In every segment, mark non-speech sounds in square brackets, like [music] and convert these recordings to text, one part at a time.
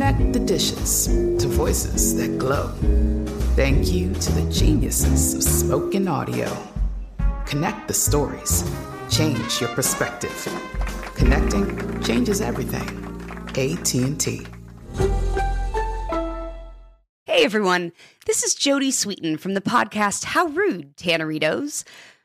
Connect the dishes to voices that glow. Thank you to the geniuses of spoken audio. Connect the stories. Change your perspective. Connecting changes everything. AT&T. Hey everyone, this is Jodie Sweetin from the podcast How Rude, Tanneritos.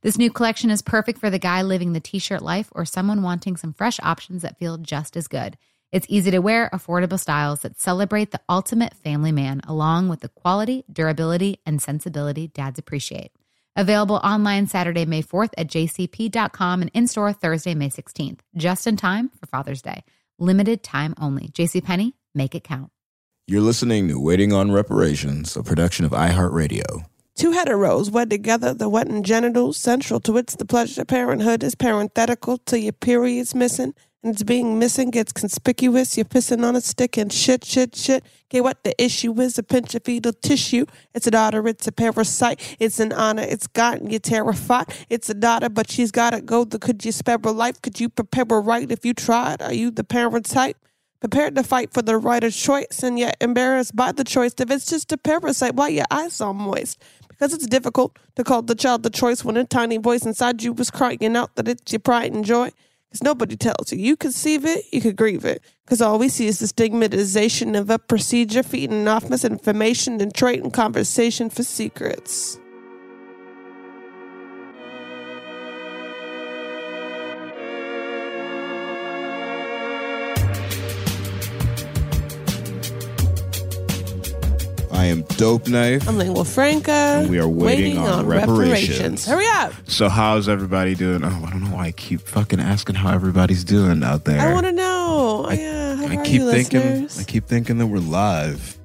This new collection is perfect for the guy living the t shirt life or someone wanting some fresh options that feel just as good. It's easy to wear, affordable styles that celebrate the ultimate family man, along with the quality, durability, and sensibility dads appreciate. Available online Saturday, May 4th at jcp.com and in store Thursday, May 16th, just in time for Father's Day. Limited time only. JCPenney, make it count. You're listening to Waiting on Reparations, a production of iHeartRadio. Two heteros wed together, the wet and genitals central to which the pleasure. Of parenthood is parenthetical till your period's missing. And it's being missing gets conspicuous. You're pissing on a stick and shit, shit, shit. Okay, what the issue is a pinch of fetal tissue. It's a daughter, it's a parasite. It's an honor, it's gotten you terrified. It's a daughter, but she's gotta go. The, could you spare her life? Could you prepare her right if you tried? Are you the parent type? Prepared to fight for the right of choice and yet embarrassed by the choice. If it's just a parasite, why your eyes all moist? Because it's difficult to call the child the choice when a tiny voice inside you was crying out that it's your pride and joy. Because nobody tells you. You conceive it, you could grieve it. Because all we see is the stigmatization of a procedure feeding off misinformation and trading conversation for secrets. I am Dope Knife. I'm Lingua Franca. And we are waiting on reparations. Hurry up. So how's everybody doing? Oh, I don't know why I keep fucking asking how everybody's doing out there. I want to know. I, oh, yeah, how I are keep you, thinking listeners? I keep thinking that we're live.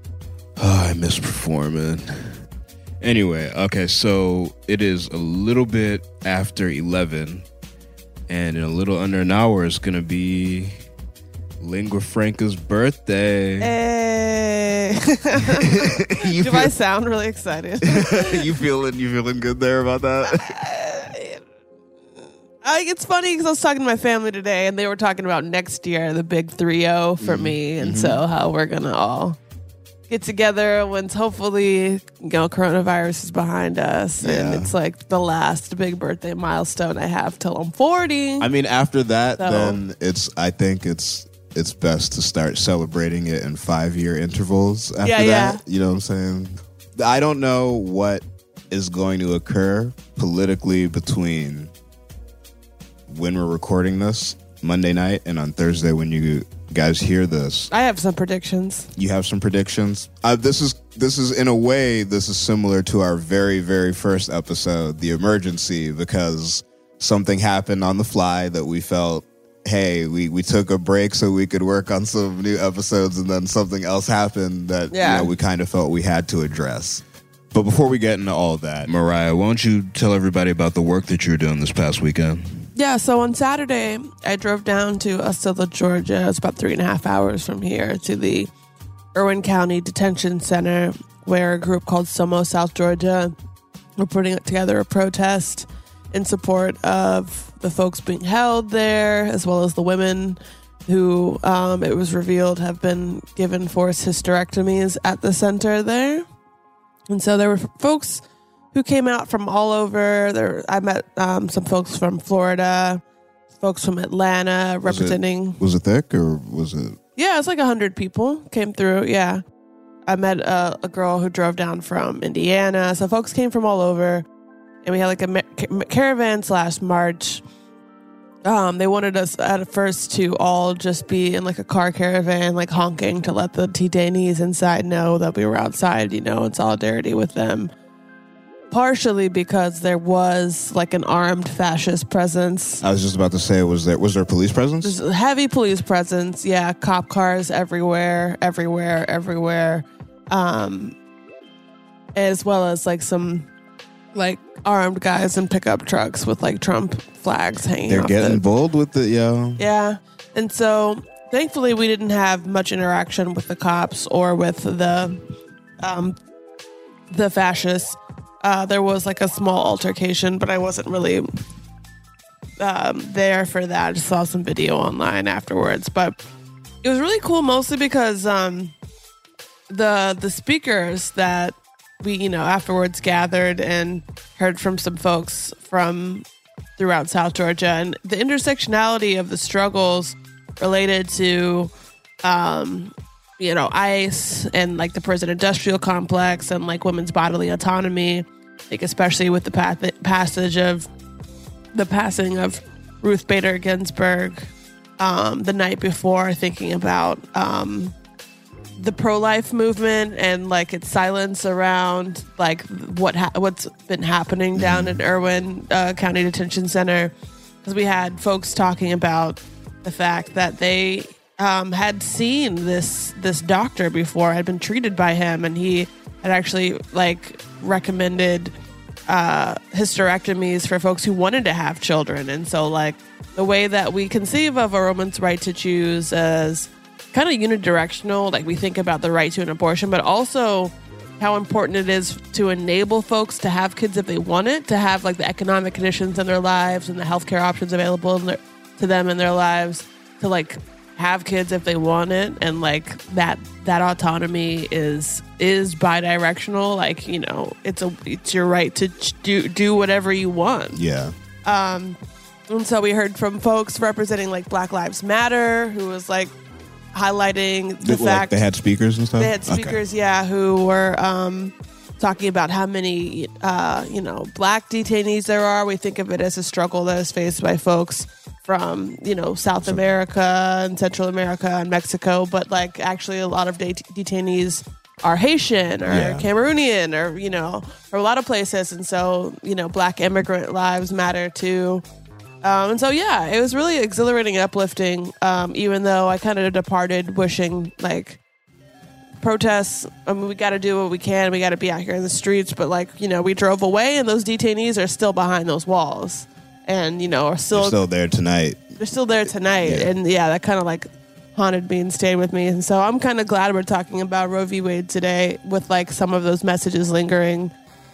Oh, I miss performing. Anyway, okay, so it is a little bit after 11 and in a little under an hour it's going to be Lingua Franca's birthday. Hey. [laughs] [laughs] Do I sound really excited? [laughs] you feeling you feeling good there about that? I, it's funny because I was talking to my family today, and they were talking about next year, the big 3 0 for mm-hmm. me, and mm-hmm. so how we're going to all get together once hopefully, you know, coronavirus is behind us. And it's like the last big birthday milestone I have till I'm 40. I mean, after that, So- then it's. I think it's it's best to start celebrating it in five year intervals. After Yeah, yeah. that, you know what I'm saying. I don't know what is going to occur politically between when we're recording this Monday night and on Thursday when you guys hear this. I have some predictions. You have some predictions. Uh, this is this is in a way this is similar to our very very first episode, the emergency, because something happened on the fly that we felt. Hey, we, we took a break so we could work on some new episodes, and then something else happened that Yeah. you know, we kind of felt we had to address. But before we get into all that, Mariah, why don't you tell everybody about the work that you were doing this past weekend? Yeah, so on Saturday, I drove down to Ocilla, Georgia. It's about three and a half hours from here to the Irwin County Detention Center, where a group called Somo South Georgia were putting together a protest in support of the folks being held there, as well as the women who um, it was revealed have been given forced hysterectomies at the center there. And so there were folks who came out from all over. There, I met um, some folks from Florida, folks from Atlanta, Was it- representing. Was it thick or was it? Yeah, it's like a hundred people came through. Yeah, I met a, a girl who drove down from Indiana. So folks came from all over, and we had like a ma- caravan slash march. Um, they wanted us at first to all just be in like a car caravan, like honking to let the detainees inside know that we were outside, you know, in solidarity with them. Partially because there was like an armed fascist presence I was just about to say, was there was there police presence? there's a heavy police presence. Yeah, cop cars everywhere, everywhere, everywhere. Um, as well as like some like armed guys in pickup trucks with like Trump flags hanging. They're off getting the- bold with it, yo. yeah, and so thankfully we didn't have much interaction with the cops or with the um the fascists. Uh, there was like a small altercation, but I wasn't really um, there for that. I just saw some video online afterwards, but it was really cool, mostly because um, the the speakers that we you know afterwards gathered and heard from some folks from throughout South Georgia. And the intersectionality of the struggles related to um you know ICE and like the prison industrial complex and like women's bodily autonomy like especially with the path- passage of the passing of Ruth Bader Ginsburg um, the night before, thinking about um, the pro-life movement and like its silence around like what ha- what's been happening down in Irwin uh, County Detention Center, because we had folks talking about the fact that they um, had seen this this doctor before, had been treated by him, and he had actually like recommended uh, hysterectomies for folks who wanted to have children. And so, like, the way that we conceive of a woman's right to choose as kind of unidirectional, like, we think about the right to an abortion, but also how important it is to enable folks to have kids if they want it, to have like the economic conditions in their lives and the healthcare options available in their, to them in their lives to like have kids if they want it. And like that that autonomy is is bidirectional. Like you know it's a it's your right to ch- do do whatever you want. Yeah. Um, and so we heard from folks representing like black lives matter who was like highlighting the like, fact they had speakers and stuff. they had Okay. speakers, yeah, who were um, talking about how many, uh, you know, black detainees there are. We think of it as a struggle that is faced by folks from, you know, South America and Central America and Mexico, but like actually a lot of det- detainees are Haitian or Yeah. Cameroonian or, you know, from a lot of places. And so, you know, black immigrant lives matter too. Um, and so, yeah, it was really exhilarating and uplifting, um, even though I kind of departed wishing, like, protests. I mean, we got to do what we can. We got to be out here in the streets. But, like, you know, we drove away and those detainees are still behind those walls and, you know, are They're still, still there tonight. they're still there tonight. Yeah. And, yeah, that kind of like haunted me and stayed with me. And so I'm kind of glad we're talking about Roe v. Wade today with, like, some of those messages lingering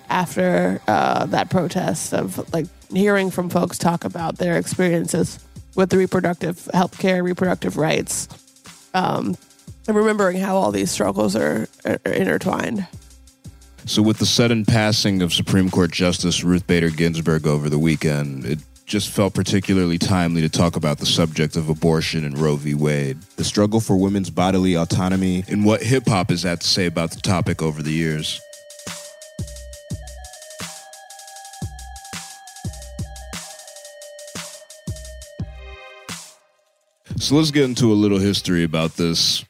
after uh, that protest of like hearing from folks talk about their experiences with reproductive health care, reproductive rights, um, and remembering how all these struggles are, are intertwined. So, with the sudden passing of Supreme Court Justice Ruth Bader Ginsburg over the weekend, it just felt particularly timely to talk about the subject of abortion and Roe v. Wade, The struggle for women's bodily autonomy. and what hip hop has had to say about the topic over the years. So let's get into a little history about this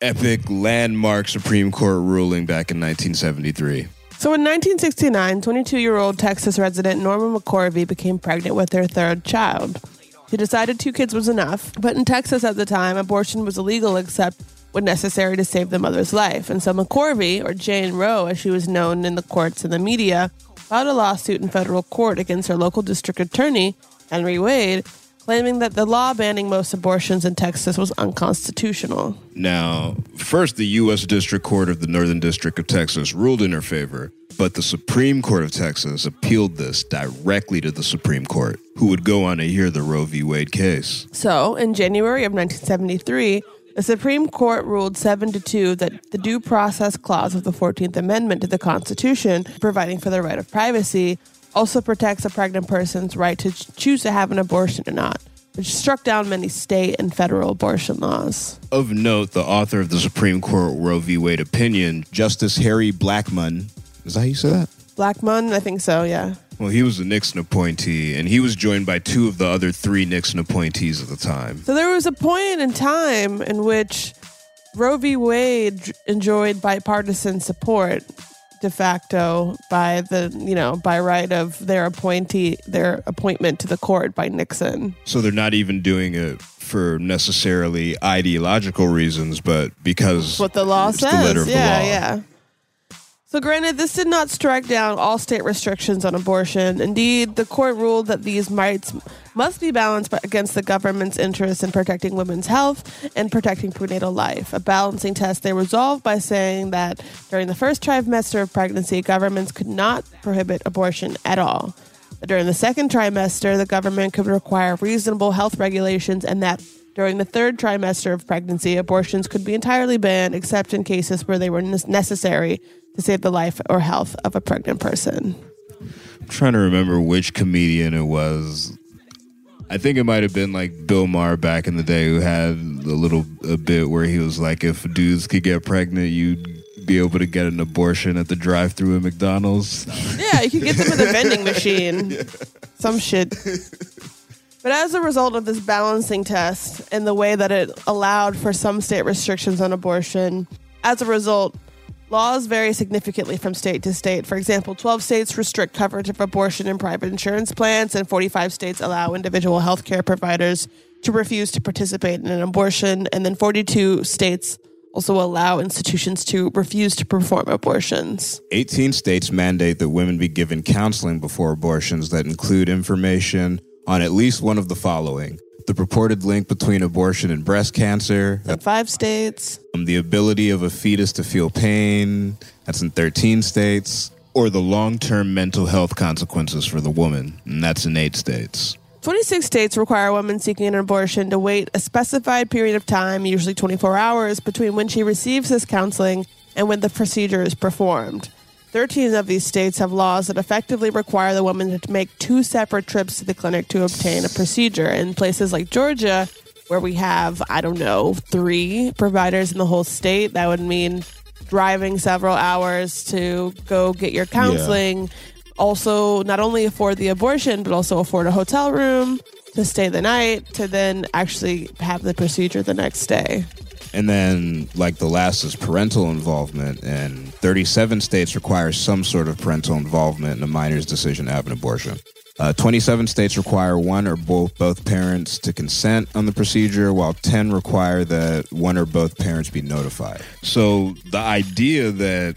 epic landmark Supreme Court ruling back in 1973. So in 1969, 22 year old Texas resident Norma McCorvey became pregnant with her third child. She decided two kids was enough, but in Texas at the time, abortion was illegal except when necessary to save the mother's life. And so McCorvey, or Jane Roe as she was known in the courts and the media, filed a lawsuit in federal court against her local district attorney, Henry Wade, claiming that the law banning most abortions in Texas was unconstitutional. Now, first, the U.S. District Court of the Northern District of Texas ruled in her favor, but the Supreme Court of Texas appealed this directly to the Supreme Court, who would go on to hear the Roe v. Wade case. So, in January of 1973, the Supreme Court ruled 7 to 2 that the Due Process Clause of the 14th Amendment to the Constitution, providing for the right of privacy, also protects a pregnant person's right to choose to have an abortion or not, which struck down many state and federal abortion laws. Of note, the author of the Supreme Court Roe v. Wade opinion, Justice Harry Blackmun. Is that how you say that? Blackmun, I think so, yeah. well, he was a Nixon appointee, and he was joined by two of the other three Nixon appointees at the time. So there was a point in time in which Roe v. Wade enjoyed bipartisan support de facto by the you know by right of their appointee their appointment to the court by Nixon. So they're not even doing it for necessarily ideological reasons, but because what the law says. the letter of yeah, the law. yeah. So, granted, this did not strike down all state restrictions on abortion. Indeed, the court ruled that these rights must be balanced against the government's interest in protecting women's health and protecting prenatal life. A balancing test they resolved by saying that during the first trimester of pregnancy, governments could not prohibit abortion at all. But during the second trimester, the government could require reasonable health regulations, and that during the third trimester of pregnancy, abortions could be entirely banned except in cases where they were necessary to save the life or health of a pregnant person. I'm trying to remember which comedian it was. I think it might have been like Bill Maher back in the day who had a little a bit where he was like, if dudes could get pregnant, you'd be able to get an abortion at the drive-through at McDonald's. Yeah, you could get them with a vending [laughs] machine. Some shit. But as a result of this balancing test and the way that it allowed for some state restrictions on abortion, as a result, laws vary significantly from state to state. For example, 12 states restrict coverage of abortion in private insurance plans, and 45 states allow individual health care providers to refuse to participate in an abortion, and then 42 states also allow institutions to refuse to perform abortions. 18 states mandate that women be given counseling before abortions that include information on at least one of the following. The purported link between abortion and breast cancer, In five states, um, the ability of a fetus to feel pain, that's in 13 states, or the long-term mental health consequences for the woman, and that's in eight states. 26 states require a woman seeking an abortion to wait a specified period of time, usually 24 hours, between when she receives this counseling and when the procedure is performed. 13 of these states have laws that effectively require the woman to make two separate trips to the clinic to obtain a procedure. In places like Georgia, where we have, I don't know, three providers in the whole state, that would mean driving several hours to go get your counseling. Also, not only afford the abortion, but also afford a hotel room to stay the night, to then actually have the procedure the next day. And then, like the last is parental involvement, and 37 states require some sort of parental involvement in a minor's decision to have an abortion. Uh, 27 states require one or both both parents to consent on the procedure, while 10 require that one or both parents be notified. So the idea that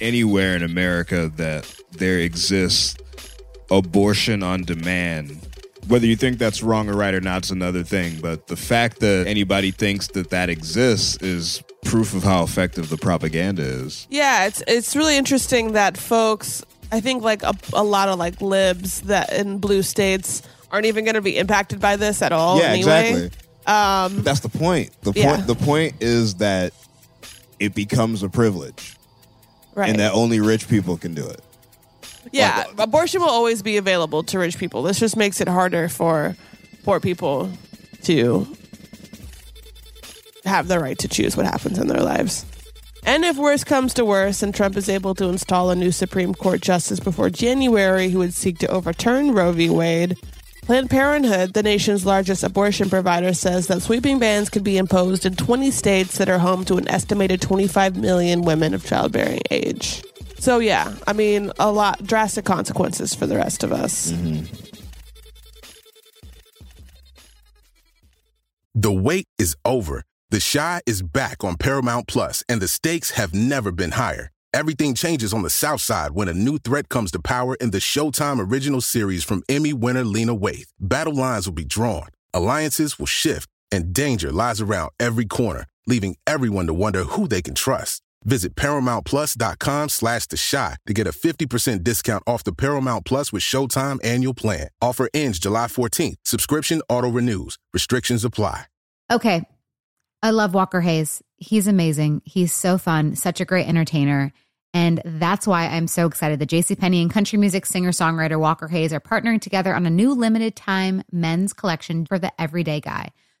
anywhere in America that there exists abortion on demand, whether you think that's wrong or right or not is another thing, but the fact that anybody thinks that that exists is proof of how effective the propaganda is. Yeah, it's it's really interesting that folks, I think like a, a lot of like libs that in blue states aren't even going to be impacted by this at all. yeah, anyway. exactly. Um, but that's the point. The point. Yeah. The point is that it becomes a privilege, Right. and that only rich people can do it. Yeah, abortion will always be available to rich people. This just makes it harder for poor people to have the right to choose what happens in their lives. And if worse comes to worse, and Trump is able to install a new Supreme Court justice before January who would seek to overturn Roe v. Wade, Planned Parenthood, the nation's largest abortion provider, says that sweeping bans could be imposed in 20 states that are home to an estimated 25 million women of childbearing age. So, yeah, I mean, a lot, drastic consequences for the rest of us. Mm-hmm. The wait is over. The Chi is back on Paramount Plus, and the stakes have never been higher. Everything changes on the South Side when a new threat comes to power in the Showtime original series from Emmy winner Lena Waithe. Battle lines will be drawn, alliances will shift and danger lies around every corner, leaving everyone to wonder who they can trust. Visit ParamountPlus.com slash The Shot to get a 50% discount off the Paramount Plus with Showtime annual plan. Offer ends July 14th. Subscription auto-renews. Restrictions apply. Okay. I love Walker Hayes. He's amazing. He's so fun, such a great entertainer. And that's why I'm so excited that JCPenney and country music singer songwriter Walker Hayes are partnering together on a new limited time men's collection for the everyday guy.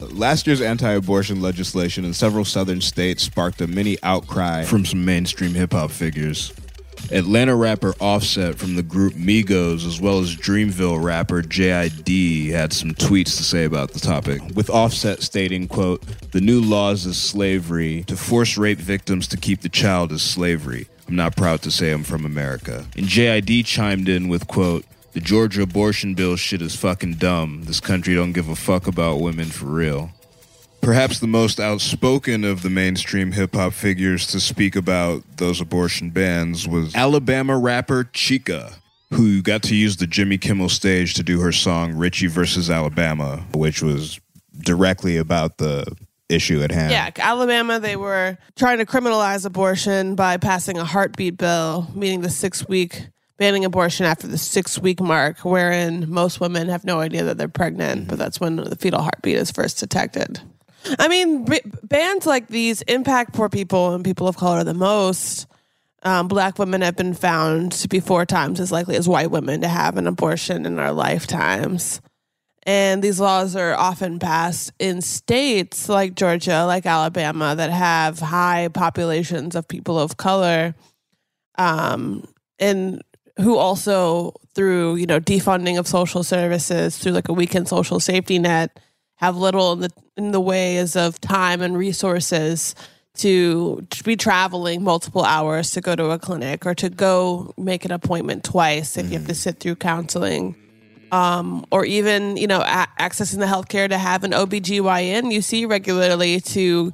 Last year's anti abortion legislation in several southern states sparked a mini outcry from some mainstream hip hop figures. Atlanta rapper Offset from the group Migos, as well as Dreamville rapper JID, had some tweets to say about the topic. With Offset stating, quote, The new laws is slavery. To force rape victims to keep the child is slavery. I'm not proud to say I'm from America. And JID chimed in with, quote, the Georgia abortion bill shit is fucking dumb. This country don't give a fuck about women for real. Perhaps the most outspoken of the mainstream hip hop figures to speak about those abortion bans was Alabama rapper Chika, who got to use the Jimmy Kimmel stage to do her song Richey versus Alabama, which was directly about the issue at hand. Yeah, Alabama, they were trying to criminalize abortion by passing a heartbeat bill, meaning the six week banning abortion after the six week mark, wherein most women have no idea that they're pregnant, but that's when the fetal heartbeat is first detected. I mean, b- bans like these impact poor people and people of color the most. Um, black women have been found to be four times as likely as white women to have an abortion in our lifetimes. And these laws are often passed in states like Georgia, like Alabama, that have high populations of people of color. Um, and who also through you know defunding of social services through like a weekend social safety net have little in the in the ways of time and resources to, to be traveling multiple hours to go to a clinic or to go make an appointment twice if you have to sit through counseling. Um, or even you know a- accessing the healthcare to have an OBGYN you see regularly to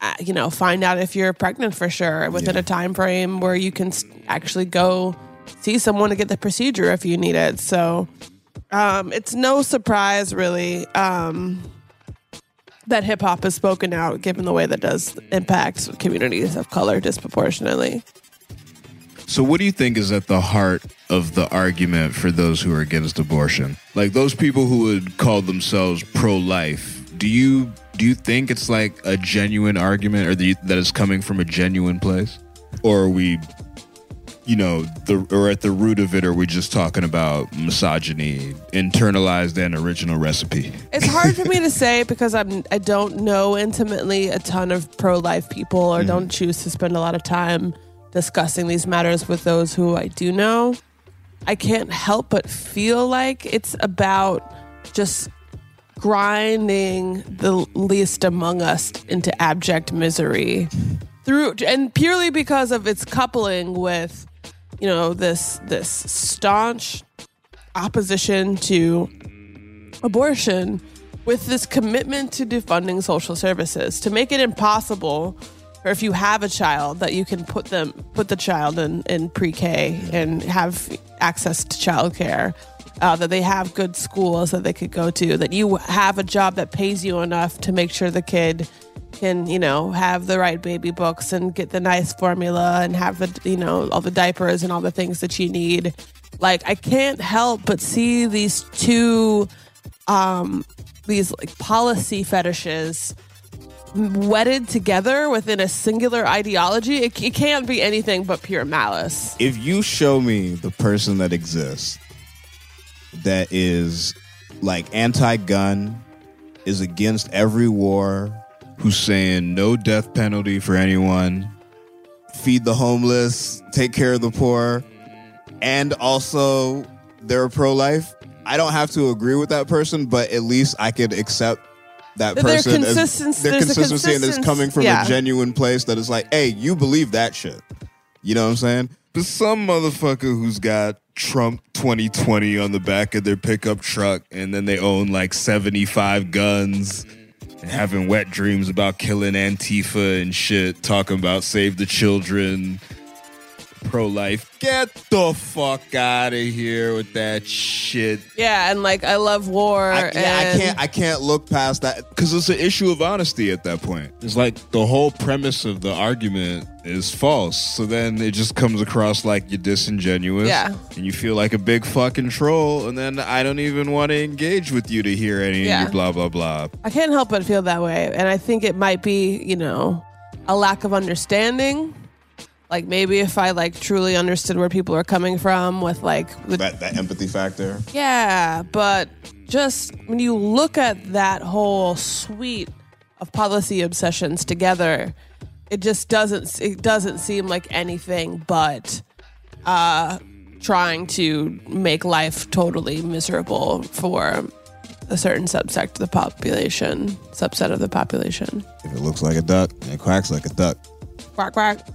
uh, you know find out if you're pregnant for sure within a time frame where you can actually go see someone to get the procedure if you need it. So um, it's no surprise, really, um, that hip hop has spoken out, given the way that does impact communities of color disproportionately. So, what do you think is at the heart of the argument for those who are against abortion? Like those people who would call themselves pro-life. Do you do you think it's like a genuine argument, or that it's coming from a genuine place, or are we, you know, the or at the root of it, are we just talking about misogyny, internalized and original recipe? It's hard for me to [laughs] say because I'm I don't know intimately a ton of pro life people or mm-hmm. don't choose to spend a lot of time discussing these matters with those who I do know. I can't help but feel like it's about just grinding the least among us into abject misery through and purely because of its coupling with you know this this staunch opposition to abortion with this commitment to defunding social services to make it impossible or if you have a child that you can put them put the child in in pre-K and have access to childcare. Uh, that they have good schools that they could go to. That you have a job that pays you enough to make sure the kid can you know have the right baby books and get the nice formula and have the you know all the diapers and all the things that you need. Like i can't help but see these two um these like policy fetishes wedded together within a singular ideology. It, it can't be anything but pure malice. If you show me the person that exists that is like anti-gun is against every war Who's saying no death penalty for anyone? feed the homeless take care of the poor and also they're pro-life i don't have to agree with that person but at least i could accept that their person as consistence- their consistency and it's coming from yeah. a genuine place that is like hey you believe that shit you know what i'm saying But some motherfucker who's got Trump 2020 on the back of their pickup truck and then they own like 75 guns and having wet dreams about killing Antifa and shit, talking about save the children, pro life. Get the fuck out of here with that shit. yeah and like i love war I, and yeah, I can't. I can't look past that. Because it's an issue of honesty at that point. It's like the whole premise of the argument is false. So then it just comes across like you're disingenuous. Yeah. And you feel like a big fucking troll. And then I don't even want to engage with you to hear any Yeah. of your blah, blah, blah. I can't help but feel that way. And I think it might be, you know, a lack of understanding. Like maybe if I like truly understood where people are coming from with like the That that empathy factor. Yeah, but just when you look at that whole suite of policy obsessions together, it just doesn't it doesn't seem like anything but uh trying to make life totally miserable for a certain subsect of the population, subset of the population. If it looks like a duck, it quacks like a duck. Quack quack.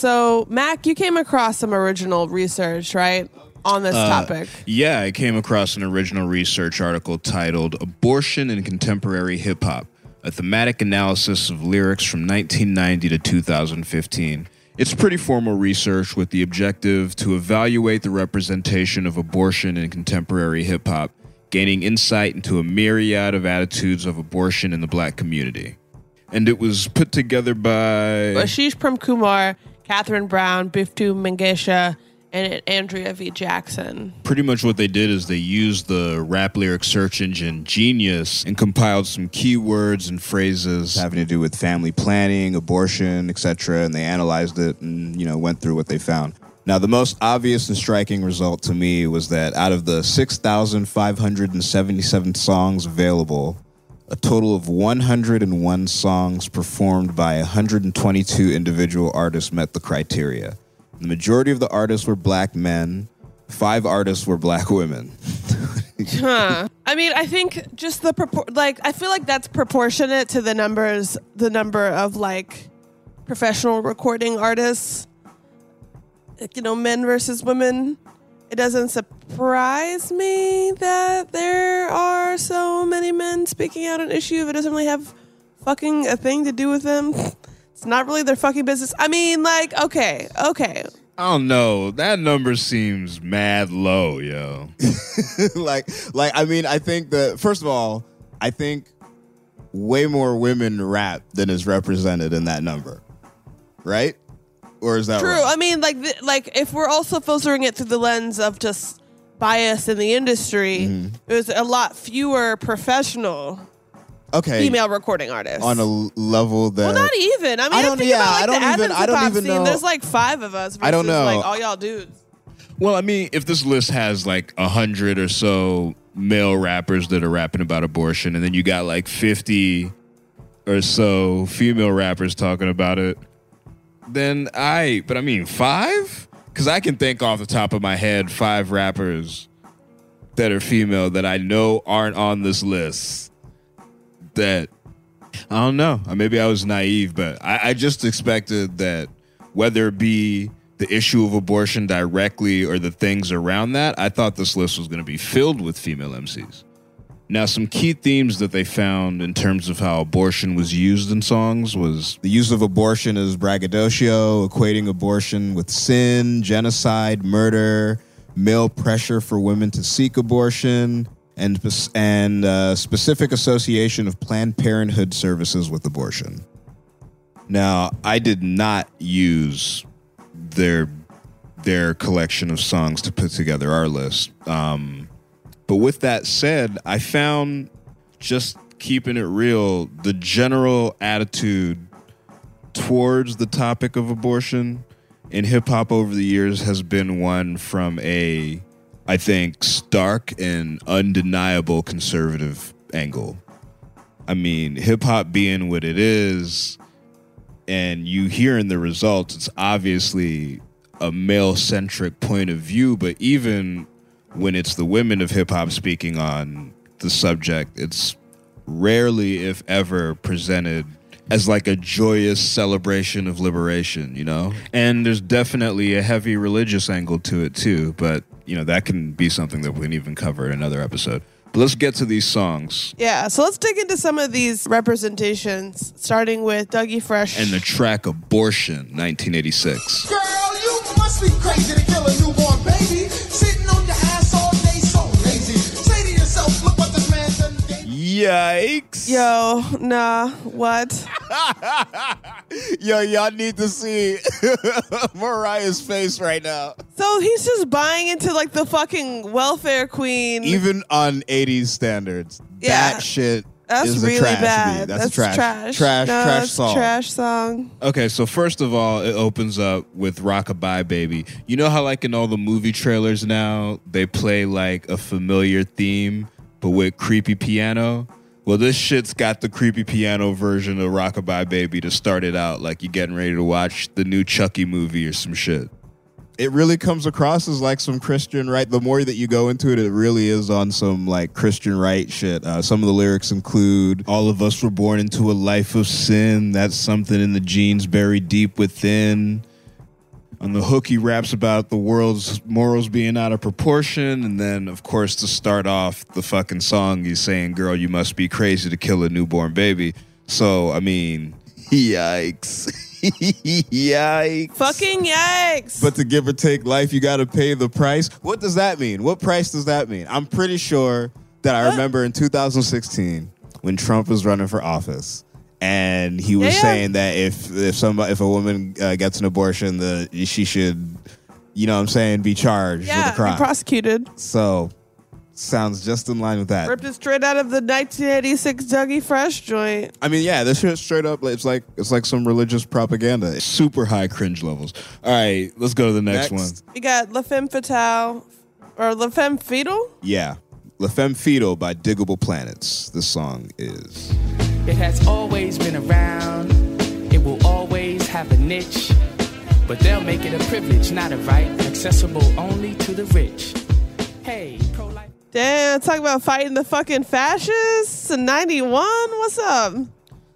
So, Mac, you came across some original research, right, on this uh, topic. Yeah, I came across an original research article titled Abortion in Contemporary Hip Hop A Thematic Analysis of Lyrics from 1990 to 2015. It's pretty formal research with the objective to evaluate the representation of abortion in contemporary hip hop, gaining insight into a myriad of attitudes of abortion in the black community. And it was put together by. Ashish Premkumar, Catherine Brown, Biftu Mengesha, and Andrea V. Jackson. pretty much what they did is they used the rap lyric search engine Genius and compiled some keywords and phrases. having to do with family planning, abortion, etc. And they analyzed it and you know went through what they found. Now, the most obvious and striking result to me was that out of the 6,577 songs available, a total of 101 songs performed by 122 individual artists met the criteria. The majority of the artists were black men. Five artists were black women. [laughs] Huh. I mean, I think just the propor- like I feel like that's proportionate to the numbers, the number of like professional recording artists. Like, you know, men versus women. It doesn't surprise me that there are so many men speaking out on an issue if it doesn't really have fucking a thing to do with them. It's not really their fucking business. I mean, like, okay, okay. I don't know. That number seems mad low, yo. [laughs] like like I mean I think that first of all I think way more women rap than is represented in that number, right? Or is that True. wrong? I mean, like, th- like if we're also filtering it through the lens of just bias in the industry, Mm-hmm. there's a lot fewer professional okay, female recording artists. on a level that well, not even. I mean, I I don't- think yeah, about like I don't the even- Athens I don't hip-hop even scene. know- There's like five of us. Versus I don't know. Like all y'all dudes. Well, I mean, if this list has like a hundred or so male rappers that are rapping about abortion, and then you got like fifty or so female rappers talking about it, then I. But I mean, five? Because I can think off the top of my head five rappers that are female that I know aren't on this list. That I don't know. Uh, Maybe I was naive, but I, I just expected that whether it be the issue of abortion directly or the things around that, I thought this list was going to be filled with female MCs. Now, some key themes that they found in terms of how abortion was used in songs was The use of abortion as braggadocio, equating abortion with sin, genocide, murder, male pressure for women to seek abortion, and and uh, specific association of Planned Parenthood services with abortion. Now, I did not use their their collection of songs to put together our list. Um, but with that said, I found just keeping it real, the general attitude towards the topic of abortion in hip hop over the years has been one from a, I think, stark and undeniable conservative angle. I mean, hip hop being what it is, and you hearing the results, it's obviously a male centric point of view, but even when it's the women of hip hop speaking on the subject, it's rarely, if ever, presented as like a joyous celebration of liberation, you know? And there's definitely a heavy religious angle to it too, but you know, that can be something that we can even cover in another episode. But let's get to these songs. Yeah, so let's dig into some of these representations, starting with Dougie Fresh. And the track Abortion, 1986. Girl, Yikes. Yo, nah, what? [laughs] Yo, y'all need to see [laughs] Mariah's face right now. So he's just buying into like the fucking welfare queen. Even on 80s standards, Yeah. that shit That's is really bad. That's, That's trash, trash. trash, No, trash that's song. Trash song. Okay, so first of all, it opens up with Rockabye Baby. You know how, like, in all the movie trailers now, they play like a familiar theme, but with creepy piano? Well, this shit's got the creepy piano version of Rockabye Baby to start it out, like you're getting ready to watch the new Chucky movie or some shit. It really comes across as like some Christian right. The more that you go into it, it really is on some like Christian right shit. Uh, some of the lyrics include All of us were born into a life of sin. That's something in the genes buried deep within. On the hook, he raps about the world's morals being out of proportion. And then, of course, to start off the fucking song, he's saying, Girl, you must be crazy to kill a newborn baby. So, I mean, [laughs] yikes. [laughs] yikes. Fucking yikes. But to give or take life, you got to pay the price. What does that mean? What price does that mean? I'm pretty sure that I remember in 2016 when Trump was running for office, and he was Yeah, yeah. saying that if if somebody if a woman uh, gets an abortion, the she should, you know, what I'm saying, be charged yeah, with a crime. be prosecuted. so sounds just in line with that. Ripped it straight out of the 1986 Dougie Fresh joint. I mean, yeah, this shit straight up. It's like it's like some religious propaganda. Super high cringe levels. All right, let's go to the next, Next. one. We got La Femme Fatale or La Femme Fetal. Yeah, La Femme Fetal by Diggable Planets. This song is. It has always been around. It will always have a niche. But they'll make it a privilege, not a right, accessible only to the rich. Hey, pro life. Damn, talk about fighting the fucking fascists in 91. What's up?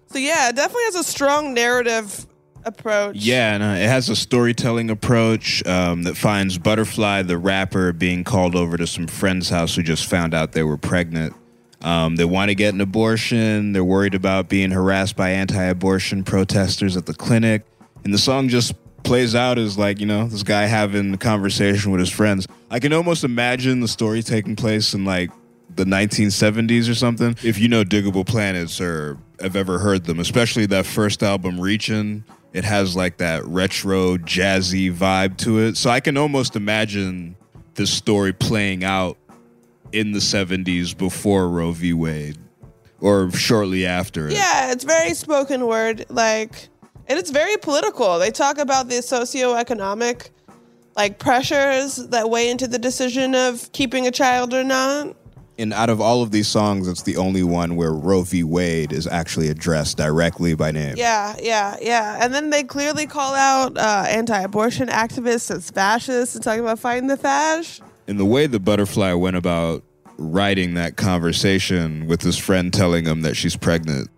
So, yeah, it definitely has a strong narrative approach. Yeah, and uh, it has a storytelling approach um, that finds Butterfly, the rapper, being called over to some friend's house who just found out they were pregnant. Um, they want to get an abortion. They're worried about being harassed by anti abortion protesters at the clinic. And the song just plays out as like, you know, this guy having a conversation with his friends. I can almost imagine the story taking place in like the 1970s or something. If you know Diggable Planets or have ever heard them, especially that first album, Reachin', it has like that retro jazzy vibe to it. So I can almost imagine this story playing out in the 70s before Roe v. Wade or shortly after it. Yeah, it's very spoken word, like, and it's very political. They talk about the socioeconomic, like, pressures that weigh into the decision of keeping a child or not. And out of all of these songs, it's the only one where Roe v. Wade is actually addressed directly by name. Yeah, yeah, yeah. And then they clearly call out uh, anti-abortion activists as fascists and talking about fighting the fash. And the way the butterfly went about writing that conversation with his friend telling him that she's pregnant.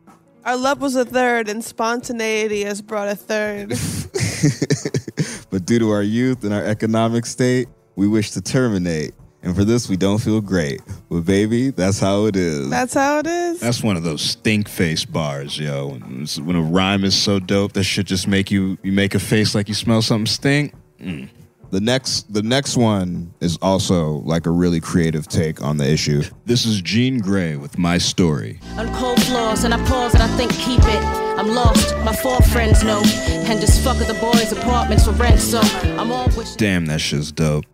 Our love was a third, and spontaneity has brought a third. [laughs] but due to our youth and our economic state, we wish to terminate. And for this, we don't feel great. But baby, that's how it is. That's how it is. That's one of those stink face bars, yo. When, a rhyme is so dope, that should just make you you make a face like you smell something stink. Mm. The next the next one is also like a really creative take on the issue. This is Jean Grae with my story. On cold floors, and I pause and I think, keep it. I'm lost, my four friends know. And just fuck at the boys' apartments for rent, so I'm all wishing. Damn, that shit's dope.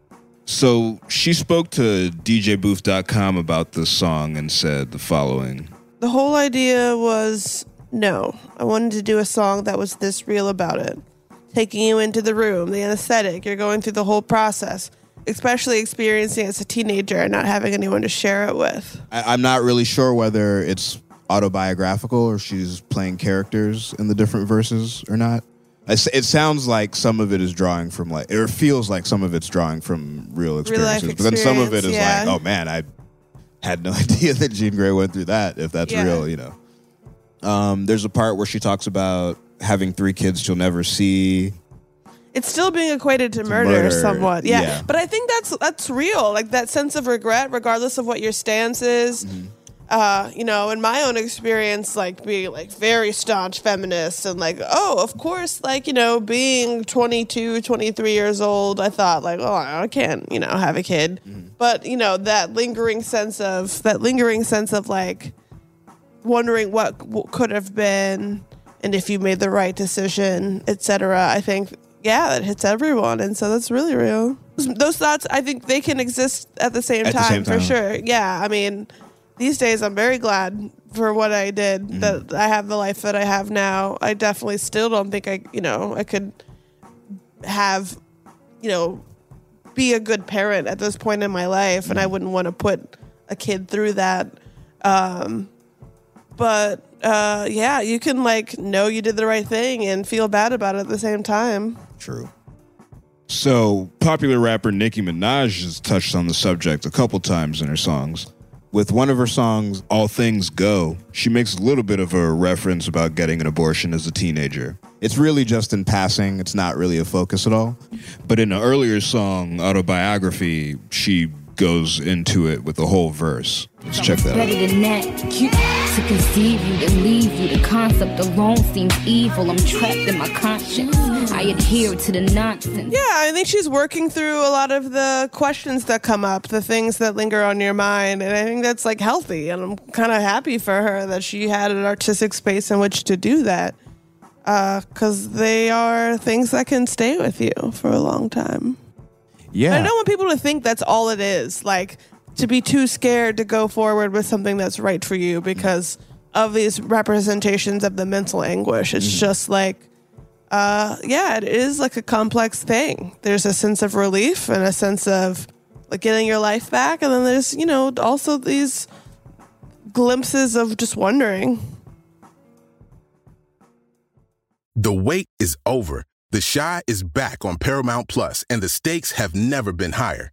So she spoke to DJBooth.com about this song and said the following. the whole idea was no. I wanted to do a song that was this real about it. Taking you into the room, the anesthetic, you're going through the whole process, especially experiencing it as a teenager and not having anyone to share it with. I, I'm not really sure whether it's autobiographical or she's playing characters in the different verses or not. It sounds like some of it is drawing from like, or it feels like some of it's drawing from real experiences. but then some of it is yeah. like, oh man, I had no [laughs] idea that Jean Grae went through that. If that's Yeah. real, you know. Um, there's a part where she talks about having three kids she'll never see. It's still being equated to murder, murder, somewhat. Yeah. yeah. But I think that's that's real. Like that sense of regret, regardless of what your stance is. Mm-hmm. Uh, you know, in my own experience, like being like very staunch feminist and like, oh, of course, like, you know, being 22, 23 years old, I thought like, oh, I can't, you know, have a kid. Mm-hmm. But, you know, that lingering sense of, that lingering sense of like wondering what w- could have been and if you made the right decision, etc. I think, yeah, that hits everyone. And so that's really real. Those thoughts, I think they can exist at the same, At the time, for sure. Yeah. I mean, these days I'm very glad for what I did Mm-hmm. that I have the life that I have now. I definitely still don't think I, you know, I could have, you know, be a good parent at this point in my life, and I wouldn't want to put a kid through that. Um, but uh, yeah, you can like know you did the right thing and feel bad about it at the same time. True. So, popular rapper Nicki Minaj has touched on the subject a couple times in her songs. With one of her songs, All Things Go, she makes a little bit of a reference about getting an abortion as a teenager. it's really just in passing. It's not really a focus at all. But in an earlier song, Autobiography, she goes into it with a whole verse. Let's check that out. Better than that, cute to conceive you, to leave you. The concept alone seems evil. I'm trapped in my conscience. I adhere to the nonsense. Yeah, I think she's working through a lot of the questions that come up, the things that linger on your mind, and I think that's like healthy. And I'm kind of happy for her that she had an artistic space in which to do that, uh, because they are things that can stay with you for a long time. Yeah. I don't want people to think that's all it is. Like to be too scared to go forward with something that's right for you because of these representations of the mental anguish. It's just like, uh, yeah, it is like a complex thing. There's a sense of relief and a sense of like getting your life back, and then there's you know also these glimpses of just wondering. The wait is over. The Chi is back on Paramount Plus, and the stakes have never been higher.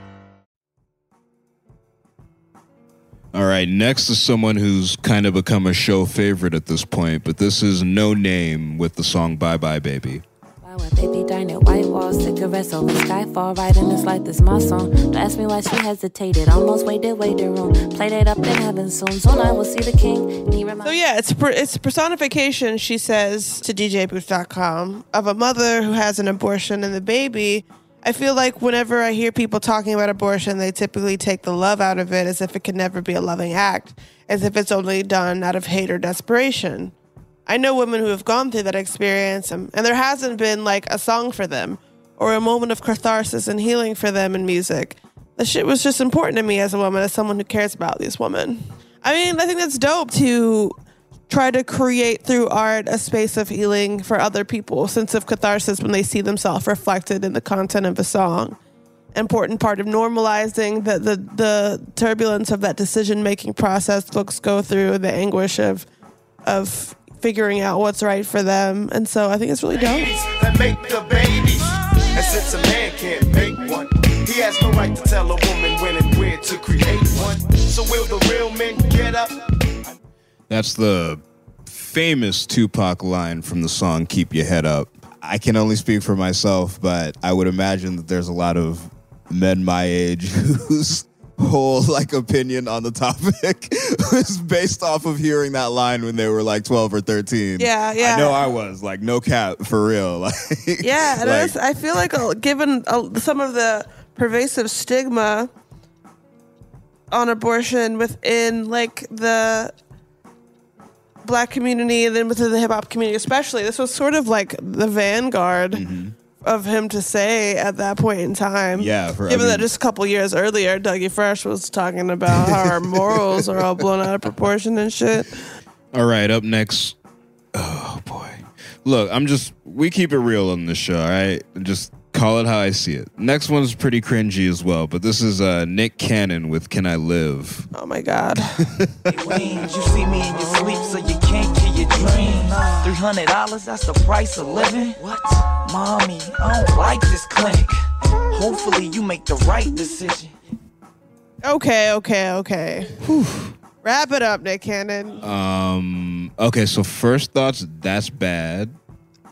All right, next is someone who's kind of become a show favorite at this point, but this is Noname with the song Bye Bye Baby. Baby dine at White Wall, cigarettes over Skyfall, riding this like this my song. Don't ask me why she hesitated, almost waited, waiting room. Played it up in heaven soon, so I will see the king. So yeah, it's per, it's personification. She says to DJBooth.com of a mother who has an abortion and the baby. I feel like whenever I hear people talking about abortion, they typically take the love out of it as if it could never be a loving act, as if it's only done out of hate or desperation. I know women who have gone through that experience, and, and there hasn't been like a song for them or a moment of catharsis and healing for them in music. The shit was just important to me as a woman, as someone who cares about these women. I mean, I think that's dope to try to create through art a space of healing for other people, sense of catharsis when they see themselves reflected in the content of a song. Important part of normalizing the, the, the turbulence of that decision making process folks go through, the anguish of of figuring out what's right for them. And so I think it's really dope. And since a man can't make one, he has no right to tell a woman when and where to create one. So will the real men get up? That's the famous Tupac line from the song Keep Your Head Up. I can only speak for myself, but I would imagine that there's a lot of men my age [laughs] whose whole like opinion on the topic [laughs] was based off of hearing that line when they were like 12 or 13. Yeah, yeah. I know I was like no cap for real. [laughs] Like Yeah, and like, I feel like uh, given uh, some of the pervasive stigma on abortion within like the black community and then within the hip hop community especially, this was sort of like the vanguard mm-hmm. of him to say at that point in time. Yeah, for- I given that just a couple years earlier, Dougie Fresh was talking about how our [laughs] morals are all blown out of proportion and shit. All right, up next. Oh boy. Look, I'm just we keep it real on this show, all right? Just call it how I see it. Next one's pretty cringy as well, but this is uh Nick Cannon with Can I Live? Oh my god. [laughs] You see me in your sleep, so you can't kill your dreams. Three hundred dollars, that's the price of living. What? Mommy, I don't like this clinic. Hopefully, you make the right decision. Okay, okay, okay. Wrap it up, Nick Cannon. Um okay, so first thoughts, that's bad.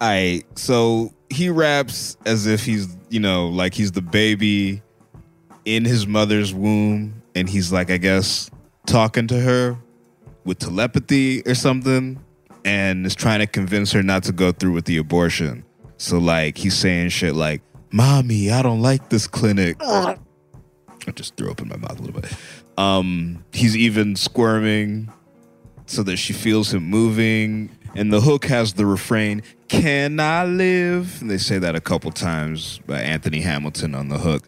I so he raps as if he's you know like he's the baby in his mother's womb and he's like I guess talking to her with telepathy or something and is trying to convince her not to go through with the abortion. So like he's saying shit like, "Mommy, I don't like this clinic." I just threw up in my mouth a little bit. Um, he's even squirming so that she feels him moving. And the hook has the refrain, Can I live? And they say that a couple times by Anthony Hamilton on the hook.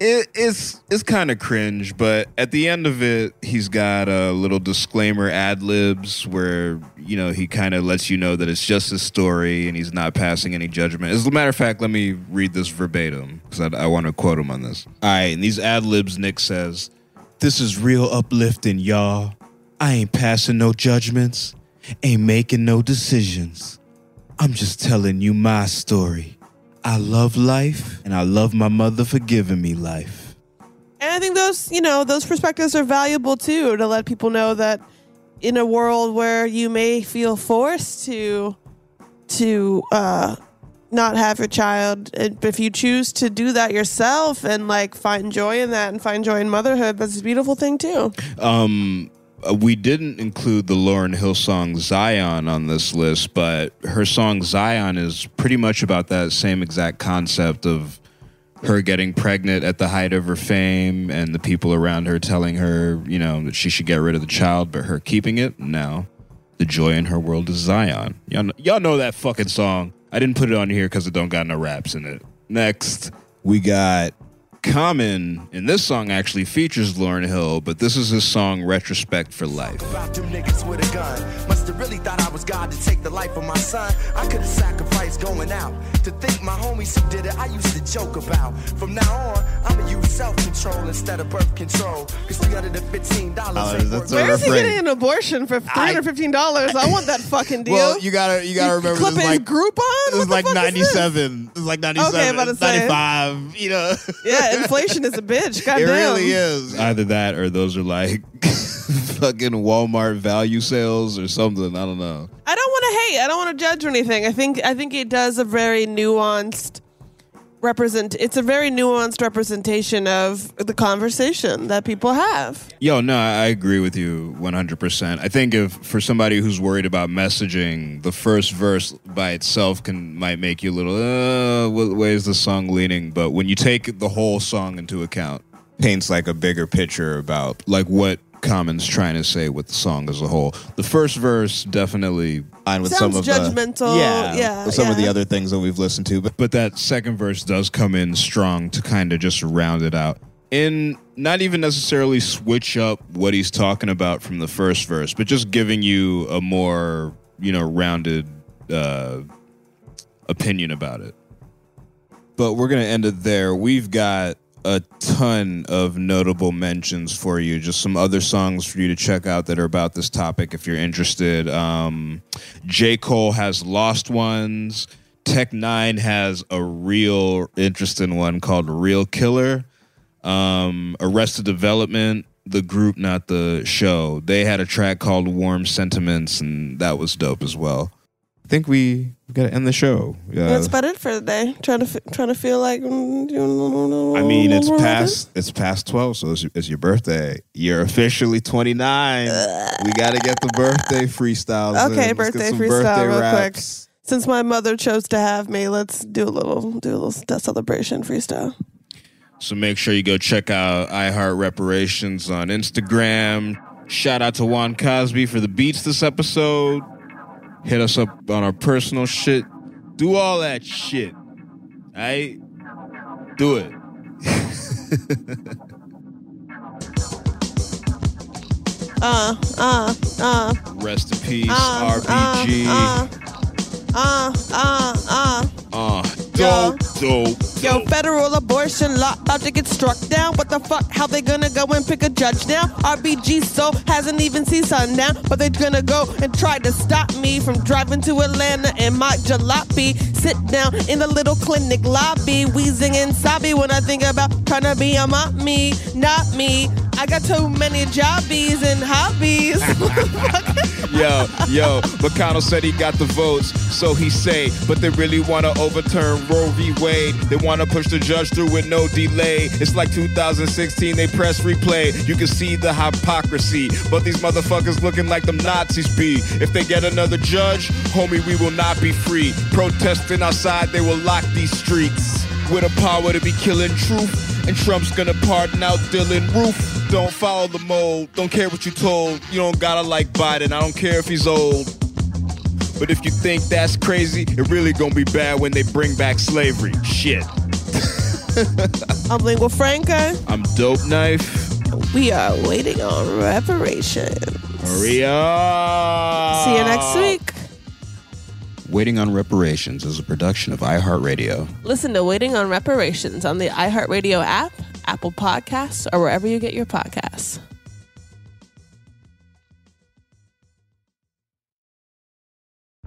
It, it's it's kind of cringe, but at the end of it, he's got a little disclaimer ad libs where you know he kind of lets you know that it's just a story and he's not passing any judgment. As a matter of fact, let me read this verbatim because I, I want to quote him on this. All right, in these ad libs, Nick says, "This is real uplifting, y'all. I ain't passing no judgments, ain't making no decisions. I'm just telling you my story. I love life, and I love my mother for giving me life. And I think those, you know, those perspectives are valuable too to let people know that in a world where you may feel forced to to uh not have your child if you choose to do that yourself and like find joy in that and find joy in motherhood that's a beautiful thing too Um, Uh, we didn't include the Lauryn Hill song Zion on this list, but her song Zion is pretty much about that same exact concept of her getting pregnant at the height of her fame and the people around her telling her, you know, that she should get rid of the child, but her keeping it. Now, the joy in her world is Zion. Y'all know, y'all know that fucking song. I didn't put it on here because it don't got no raps in it. Next. We got Common in this song actually features Lauryn Hill, but this is his song Retrospect for Life. About them niggas with a gun. Must have really thought I was God to take the life of my son. I could have sacrificed going out. To think my homies who did it, I used to joke about. From now on, I'ma use self control instead of birth control. Cause $315 Oh, ain't that's Where is he getting an abortion for three hundred fifteen dollars? I want that fucking [laughs] deal. Well, you gotta you gotta remember this clipping is like Groupon. this is like fuck ninety this? This is like 97, Okay, about to say. 95, You know, Yeah, inflation is a bitch. [laughs] it Goddamn. really is. Either that or those are like [laughs] fucking Walmart value sales or something. I don't know. I don't want to hate. I don't want to judge or anything. I think I think it does a very nuanced represent. It's a very nuanced representation of the conversation that people have. Yo, no, I agree with you 100%. I think if for somebody who's worried about messaging, the first verse by itself can might make you a little, uh, what way is the song leaning? But when you take the whole song into account, Paints like a bigger picture about like what Common's trying to say with the song as a whole, the first verse definitely line with Sounds some of judgmental. the yeah, Yeah, with some of the other things that we've listened to. But but that second verse does come in strong to kind of just round it out and not even necessarily switch up what he's talking about from the first verse but just giving you a more you know rounded uh opinion about it but we're gonna end it there we've got a ton of notable mentions for you. Just some other songs for you to check out that are about this topic if you're interested. Um j. Cole has lost ones. Tech N9ne has a real interesting one called real killer. Um arrested development the group not the show. They had a track called warm sentiments and that was dope as well i think we we gotta end the show yeah That's about it for the day. Trying to f- trying to feel like. mm, mm, mm I mean, it's mm, past it's past twelve, so it's, it's your birthday. You're officially twenty nine. we got to get the birthday freestyles. in. Okay, Let's birthday freestyle birthday real raps. quick. Since my mother chose to have me, let's do a little do a little celebration freestyle. So make sure you go check out iHeart Reparations on Instagram. Shout out to Juan Cosby for the beats this episode. Hit us up on our personal shit. Do all that shit. Alright? Do it. [laughs] Uh, uh, uh, Rest in peace, uh, RBG. uh, uh, uh, uh. Uh, Uh, dope, dope. Yo, federal abortion law about to get struck down. What the fuck? How they gonna go and pick a judge now? RBG so hasn't even seen sundown, but they're gonna go and try to stop me from driving to Atlanta in my jalopy. Sit down in the little clinic lobby, wheezing and sobby when I think about trying to be a mommy, not me. I got too many jobbies and hobbies. [laughs] [laughs] Yo, yo, McConnell said he got the votes, so he say, but they really want to overturn Roe v. Wade. They want to push the judge through with no delay. It's like 2016, they press replay. You can see the hypocrisy, but these motherfuckers looking like them Nazis be. If they get another judge, homie, we will not be free. Protesting outside, they will lock these streets. With a power to be killing truth, and Trump's gonna pardon out Dylann Roof. Don't follow the mold, don't care what you told. You don't gotta like Biden, I don't care if he's old. But if you think that's crazy, it really gonna be bad when they bring back slavery. Shit. [laughs] I'm Lingua Franca. I'm Dope Knife. We are waiting on reparations. Maria. See you next week. Waiting on Reparations is a production of iHeartRadio. Listen to Waiting on Reparations on the iHeartRadio app, Apple Podcasts, or wherever you get your podcasts.